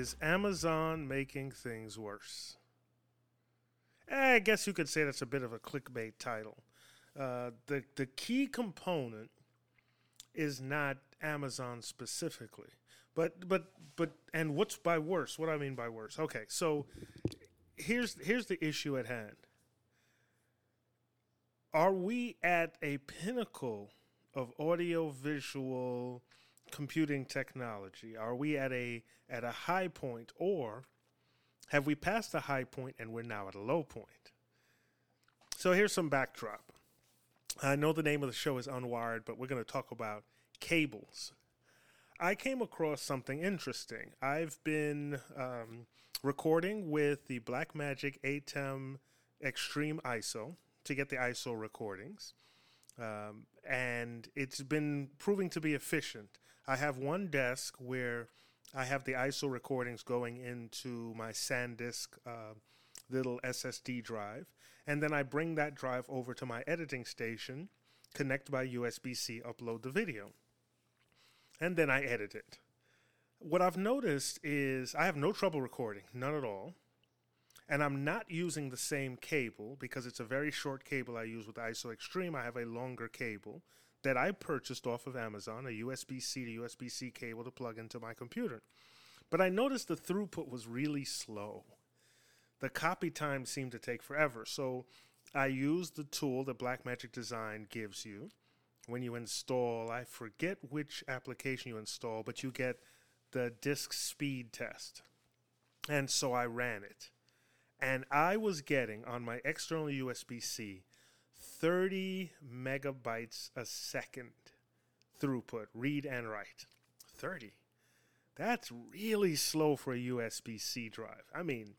Is Amazon making things worse? Eh, I guess you could say that's a bit of a clickbait title. Uh, the the key component is not Amazon specifically, but but but and what's by worse? What I mean by worse? Okay, so here's here's the issue at hand. Are we at a pinnacle of audio visual computing technology? Are we at a at a high point or have we passed a high point and we're now at a low point? So here's some backdrop. I know the name of the show is Unwired, but we're going to talk about cables. I came across something interesting. I've been um, recording with the Blackmagic ATEM Extreme ISO to get the ISO recordings. Um, and it's been proving to be efficient. I have one desk where I have the ISO recordings going into my SanDisk uh, little SSD drive, and then I bring that drive over to my editing station, connect by USB C, upload the video, and then I edit it. What I've noticed is I have no trouble recording, none at all. And I'm not using the same cable because it's a very short cable I use with ISO Extreme. I have a longer cable that I purchased off of Amazon, a USB C to USB C cable to plug into my computer. But I noticed the throughput was really slow. The copy time seemed to take forever. So I used the tool that Blackmagic Design gives you when you install. I forget which application you install, but you get the disk speed test. And so I ran it and I was getting on my external USB C 30 megabytes a second throughput, read and write. 30. That's really slow for a USB C drive. I mean,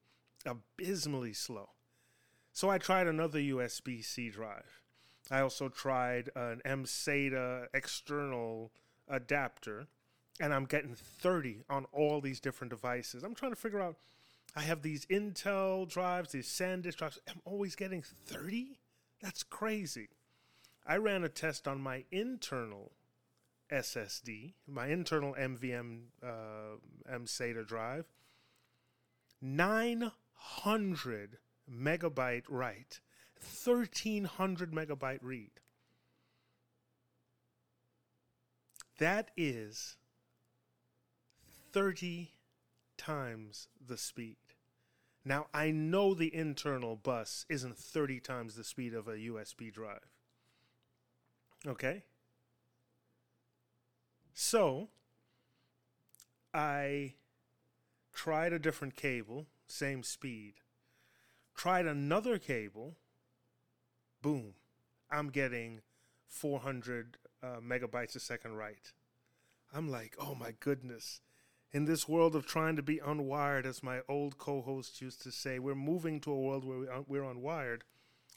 abysmally slow. So I tried another USB C drive. I also tried an MSATA external adapter, and I'm getting 30 on all these different devices. I'm trying to figure out I have these Intel drives, these SanDisk drives. I'm always getting 30? That's crazy. I ran a test on my internal SSD, my internal MVM uh, MSATA drive. 900 megabyte write, 1300 megabyte read. That is 30 times the speed. Now, I know the internal bus isn't 30 times the speed of a USB drive. Okay? So, I tried a different cable, same speed. Tried another cable, boom, I'm getting 400 uh, megabytes a second write. I'm like, oh my goodness in this world of trying to be unwired, as my old co-host used to say, we're moving to a world where we're unwired.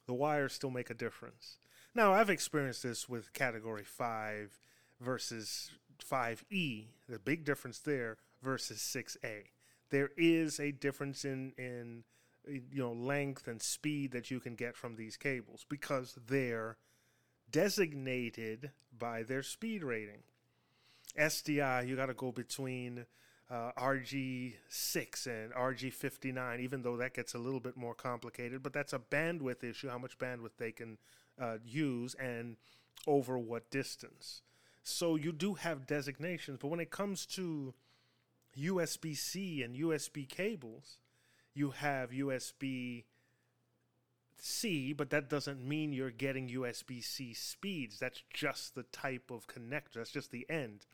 The wires still make a difference. Now, I've experienced this with Category Five versus 5E. The big difference there versus 6A. There is a difference in in you know length and speed that you can get from these cables because they're designated by their speed rating. SDI, you got to go between uh, RG6 and RG59, even though that gets a little bit more complicated. But that's a bandwidth issue, how much bandwidth they can uh, use and over what distance. So you do have designations, but when it comes to USB C and USB cables, you have USB C, but that doesn't mean you're getting USB C speeds. That's just the type of connector, that's just the end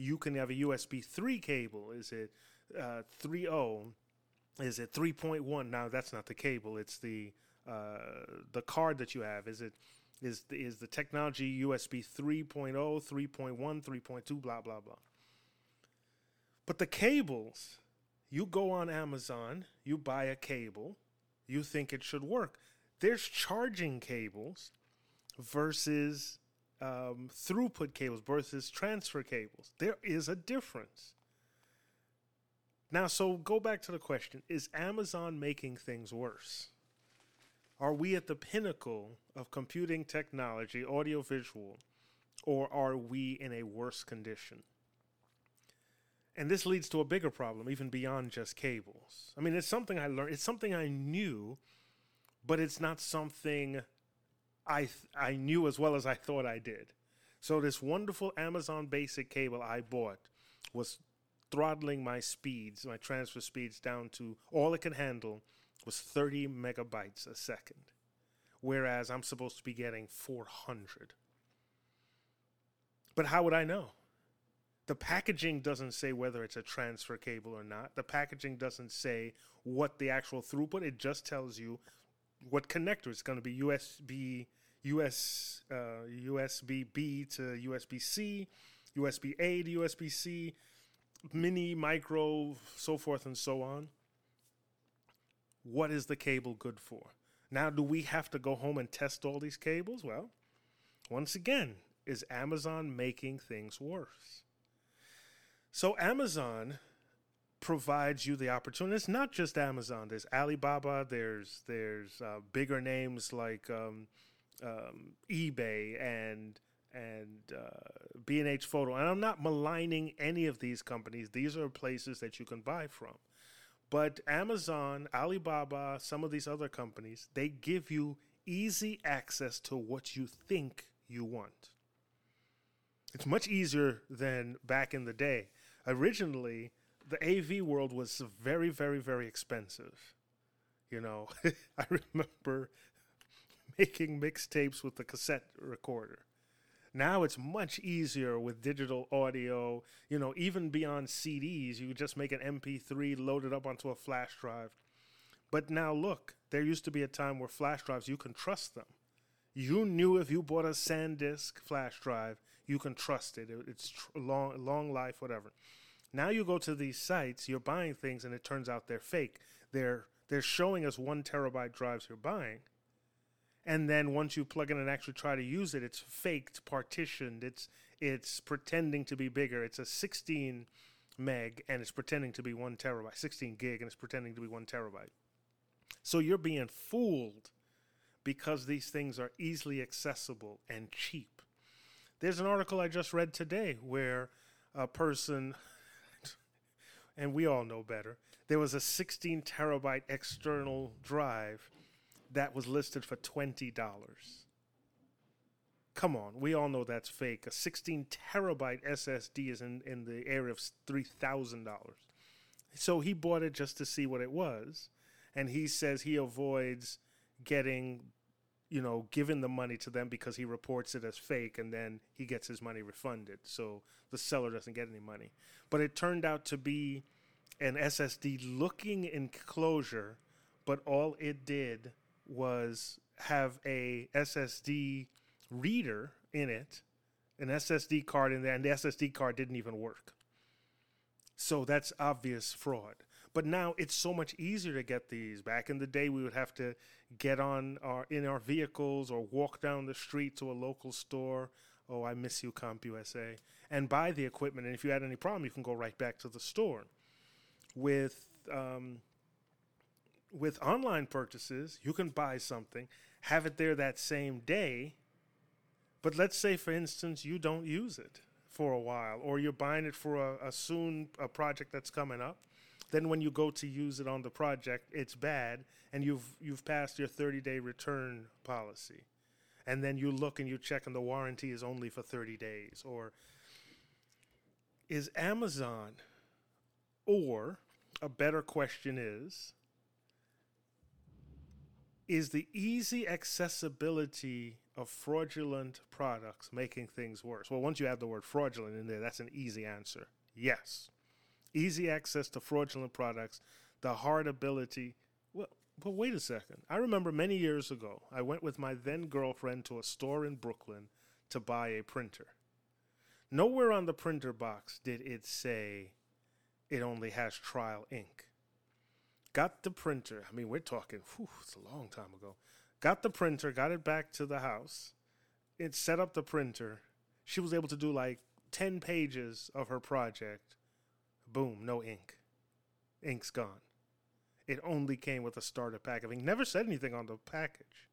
you can have a USB 3 cable. Is it uh, 3.0? Is it 3.1? Now that's not the cable. It's the uh, the card that you have. Is it is is the technology USB 3.0, 3.1, 3.2, blah blah blah. But the cables, you go on Amazon, you buy a cable, you think it should work. There's charging cables versus um, throughput cables versus transfer cables. There is a difference. Now, so go back to the question Is Amazon making things worse? Are we at the pinnacle of computing technology, audiovisual, or are we in a worse condition? And this leads to a bigger problem, even beyond just cables. I mean, it's something I learned, it's something I knew, but it's not something I, th- I knew as well as I thought I did. So, this wonderful Amazon basic cable I bought was throttling my speeds, my transfer speeds down to all it can handle was 30 megabytes a second, whereas I'm supposed to be getting 400. But how would I know? The packaging doesn't say whether it's a transfer cable or not. The packaging doesn't say what the actual throughput. It just tells you what connector it's going to be USB US uh, USB B to USB C, USB A to USB C, mini, micro, so forth and so on. What is the cable good for? Now, do we have to go home and test all these cables? Well, once again, is Amazon making things worse? So, Amazon provides you the opportunity. It's not just Amazon. There's Alibaba. There's there's uh, bigger names like um, um, eBay and and uh, B&H Photo. And I'm not maligning any of these companies. These are places that you can buy from. But Amazon, Alibaba, some of these other companies, they give you easy access to what you think you want. It's much easier than back in the day. Originally, the AV world was very, very, very expensive. You know, I remember making mixtapes with the cassette recorder. Now it's much easier with digital audio, you know, even beyond CDs. You just make an MP3, load it up onto a flash drive. But now look, there used to be a time where flash drives, you can trust them. You knew if you bought a SanDisk flash drive, you can trust it. It's long, long life, whatever. Now you go to these sites, you're buying things, and it turns out they're fake. They're they're showing us one terabyte drives you're buying, and then once you plug in and actually try to use it, it's faked, partitioned. It's it's pretending to be bigger. It's a 16 meg and it's pretending to be one terabyte, 16 gig, and it's pretending to be one terabyte. So you're being fooled because these things are easily accessible and cheap. There's an article I just read today where a person, and we all know better, there was a 16 terabyte external drive that was listed for $20. Come on, we all know that's fake. A 16 terabyte SSD is in, in the area of $3,000. So he bought it just to see what it was. And he says he avoids getting, you know, giving the money to them because he reports it as fake and then he gets his money refunded. So the seller doesn't get any money. But it turned out to be an SSD looking enclosure, but all it did was have a SSD reader in it, an SSD card in there, and the SSD card didn't even work. So that's obvious fraud. But now it's so much easier to get these. Back in the day, we would have to get on our in our vehicles or walk down the street to a local store. Oh, I miss you, CompUSA, and buy the equipment. And if you had any problem, you can go right back to the store. With um, with online purchases, you can buy something, have it there that same day, but let's say, for instance, you don't use it for a while, or you're buying it for a, a soon a project that's coming up. Then when you go to use it on the project, it's bad, and you've you've passed your 30 day return policy, and then you look and you check, and the warranty is only for 30 days. Or is Amazon, or a better question is, is the easy accessibility of fraudulent products making things worse? Well, once you add the word fraudulent in there, that's an easy answer. Yes. Easy access to fraudulent products, the hard ability. Well, but wait a second. I remember many years ago, I went with my then girlfriend to a store in Brooklyn to buy a printer. Nowhere on the printer box did it say it only has trial ink. Got the printer. I mean, we're talking, whew, it's a long time ago. Got the printer, got it back to the house. It set up the printer. She was able to do like 10 pages of her project. Boom, no ink. Ink's gone. It only came with a starter pack of ink. Never said anything on the package.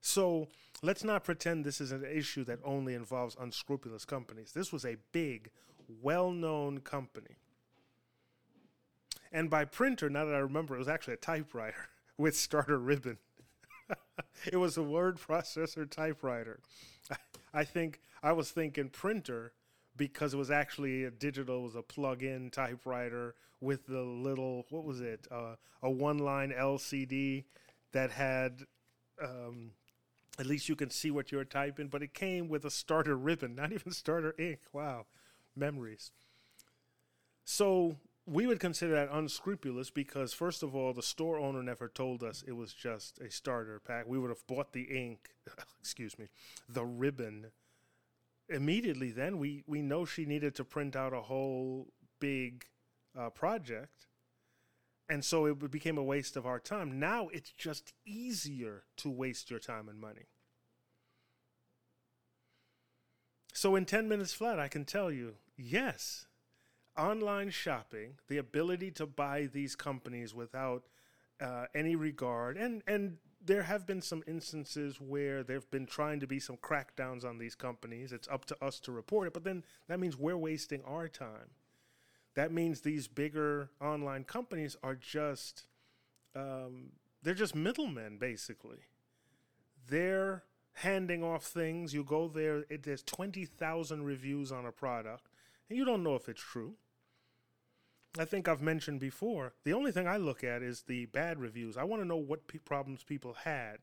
So let's not pretend this is an issue that only involves unscrupulous companies. This was a big, well known company. And by printer, now that I remember, it was actually a typewriter with starter ribbon. it was a word processor typewriter. I think I was thinking printer because it was actually a digital, it was a plug-in typewriter with the little what was it, uh, a one-line LCD that had um, at least you can see what you're typing, but it came with a starter ribbon, not even starter ink. Wow, memories. So we would consider that unscrupulous because, first of all, the store owner never told us it was just a starter pack. We would have bought the ink, excuse me, the ribbon. Immediately, then we we know she needed to print out a whole big uh, project, and so it became a waste of our time. Now it's just easier to waste your time and money. So in 10 minutes flat, I can tell you, yes, online shopping, the ability to buy these companies without uh, any regard, and and there have been some instances where there've been trying to be some crackdowns on these companies. It's up to us to report it, but then that means we're wasting our time. That means these bigger online companies are just um, they're just middlemen, basically. They're handing off things. You go there, it, there's 20,000 reviews on a product, and you don't know if it's true. I think I've mentioned before, the only thing I look at is the bad reviews. I want to know what problems people had,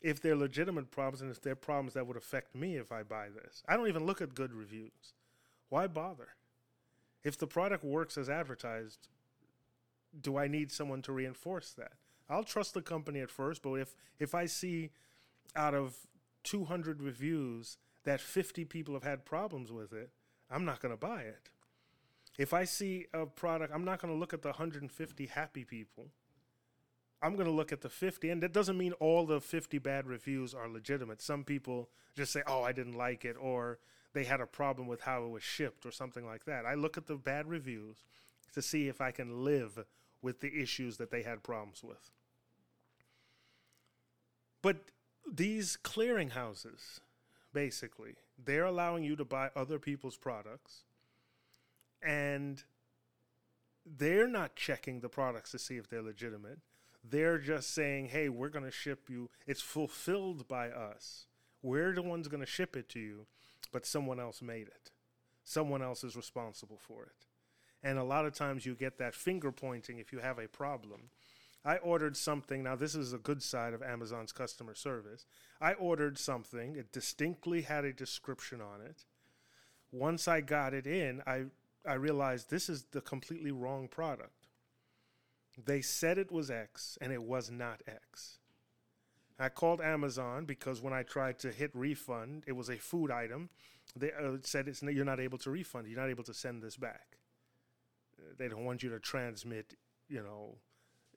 if they're legitimate problems, and if they're problems that would affect me if I buy this. I don't even look at good reviews. Why bother? If the product works as advertised, do I need someone to reinforce that? I'll trust the company at first, but if if I see out of 200 reviews that 50 people have had problems with it, I'm not going to buy it. If I see a product, I'm not going to look at the 150 happy people. I'm going to look at the 50, and that doesn't mean all the 50 bad reviews are legitimate. Some people just say, oh, I didn't like it, or they had a problem with how it was shipped, or something like that. I look at the bad reviews to see if I can live with the issues that they had problems with. But these clearinghouses, basically, they're allowing you to buy other people's products and they're not checking the products to see if they're legitimate. They're just saying, hey, we're going to ship you. It's fulfilled by us. We're the ones going to ship it to you, but someone else made it. Someone else is responsible for it. And a lot of times you get that finger pointing if you have a problem. I ordered something. Now, this is a good side of Amazon's customer service. I ordered something, it distinctly had a description on it. Once I got it in, I I realized this is the completely wrong product. They said it was X and it was not X. I called Amazon because when I tried to hit refund, it was a food item. They uh, said it's you're not able to refund. You're not able to send this back. They don't want you to transmit, you know,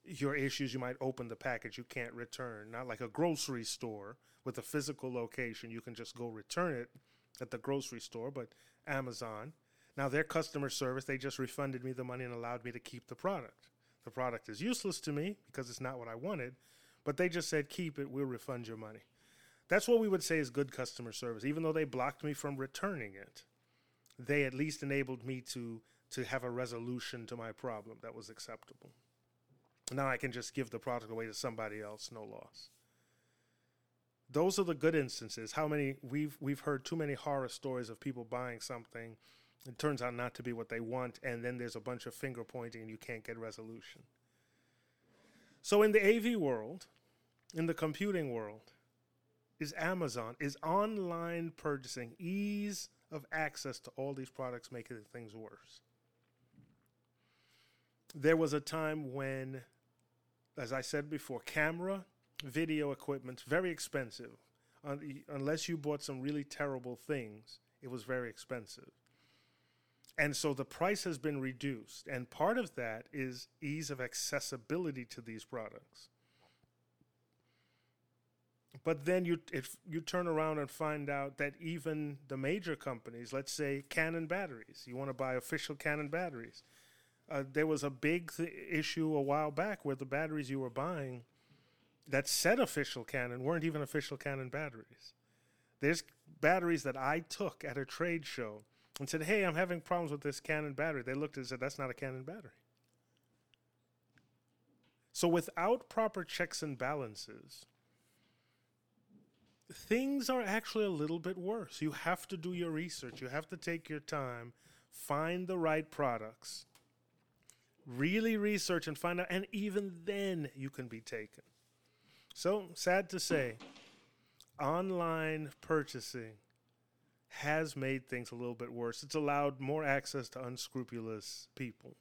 your issues. You might open the package you can't return. Not like a grocery store with a physical location. You can just go return it at the grocery store, but Amazon now, their customer service, they just refunded me the money and allowed me to keep the product. The product is useless to me because it's not what I wanted, but they just said, keep it, we'll refund your money. That's what we would say is good customer service. Even though they blocked me from returning it, they at least enabled me to, to have a resolution to my problem that was acceptable. Now I can just give the product away to somebody else, no loss. Those are the good instances. How many we've we've heard too many horror stories of people buying something it turns out not to be what they want, and then there's a bunch of finger pointing and you can't get resolution. So, in the AV world, in the computing world, is Amazon, is online purchasing, ease of access to all these products making things worse. There was a time when, as I said before, camera, video equipment, very expensive. Unless you bought some really terrible things, it was very expensive. And so the price has been reduced. And part of that is ease of accessibility to these products. But then you if you turn around and find out that even the major companies, let's say Canon batteries, you want to buy official Canon batteries. Uh, there was a big th- issue a while back where the batteries you were buying that said official Canon weren't even official Canon batteries. There's batteries that I took at a trade show and said, Hey, I'm having problems with this Canon battery. They looked and said, That's not a Canon battery. So, without proper checks and balances, things are actually a little bit worse. You have to do your research, you have to take your time, find the right products, really research and find out, and even then you can be taken. So, sad to say, online purchasing has made things a little bit worse. It's allowed more access to unscrupulous people.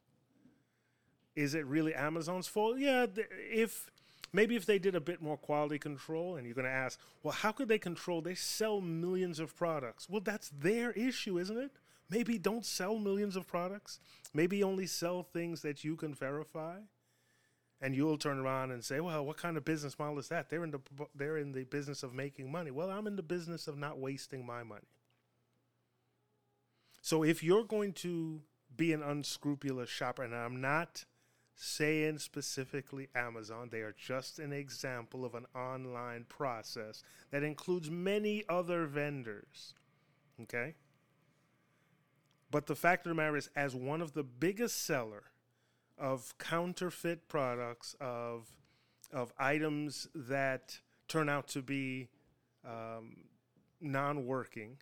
Is it really Amazon's fault? Yeah, if maybe if they did a bit more quality control and you're going to ask, well, how could they control? They sell millions of products. Well, that's their issue, isn't it? Maybe don't sell millions of products. Maybe only sell things that you can verify. And you'll turn around and say, "Well, what kind of business model is that? They're in the they're in the business of making money. Well, I'm in the business of not wasting my money." So if you're going to be an unscrupulous shopper, and I'm not saying specifically Amazon, they are just an example of an online process that includes many other vendors. Okay? But the fact of the matter is, as one of the biggest seller of counterfeit products, of of items that turn out to be um, non-working,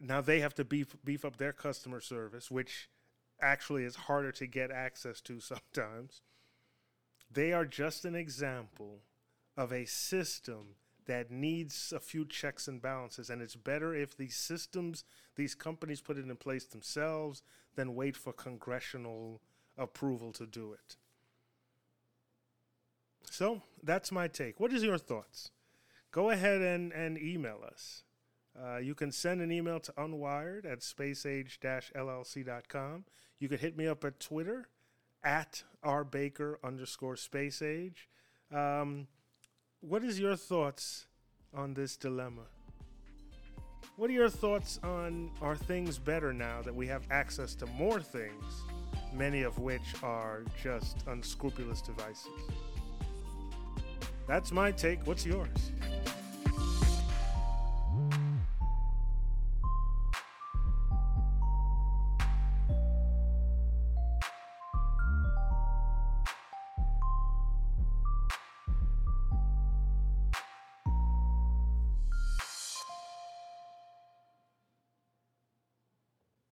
now they have to beef beef up their customer service, which actually is harder to get access to sometimes. They are just an example of a system that needs a few checks and balances, and it's better if these systems, these companies put it in place themselves than wait for congressional approval to do it. So that's my take. What is your thoughts? Go ahead and, and email us. Uh, you can send an email to unwired at spaceage-llc.com. You can hit me up at Twitter at rbaker underscore spaceage. Um, what is your thoughts on this dilemma? What are your thoughts on are things better now that we have access to more things, many of which are just unscrupulous devices? That's my take. What's yours?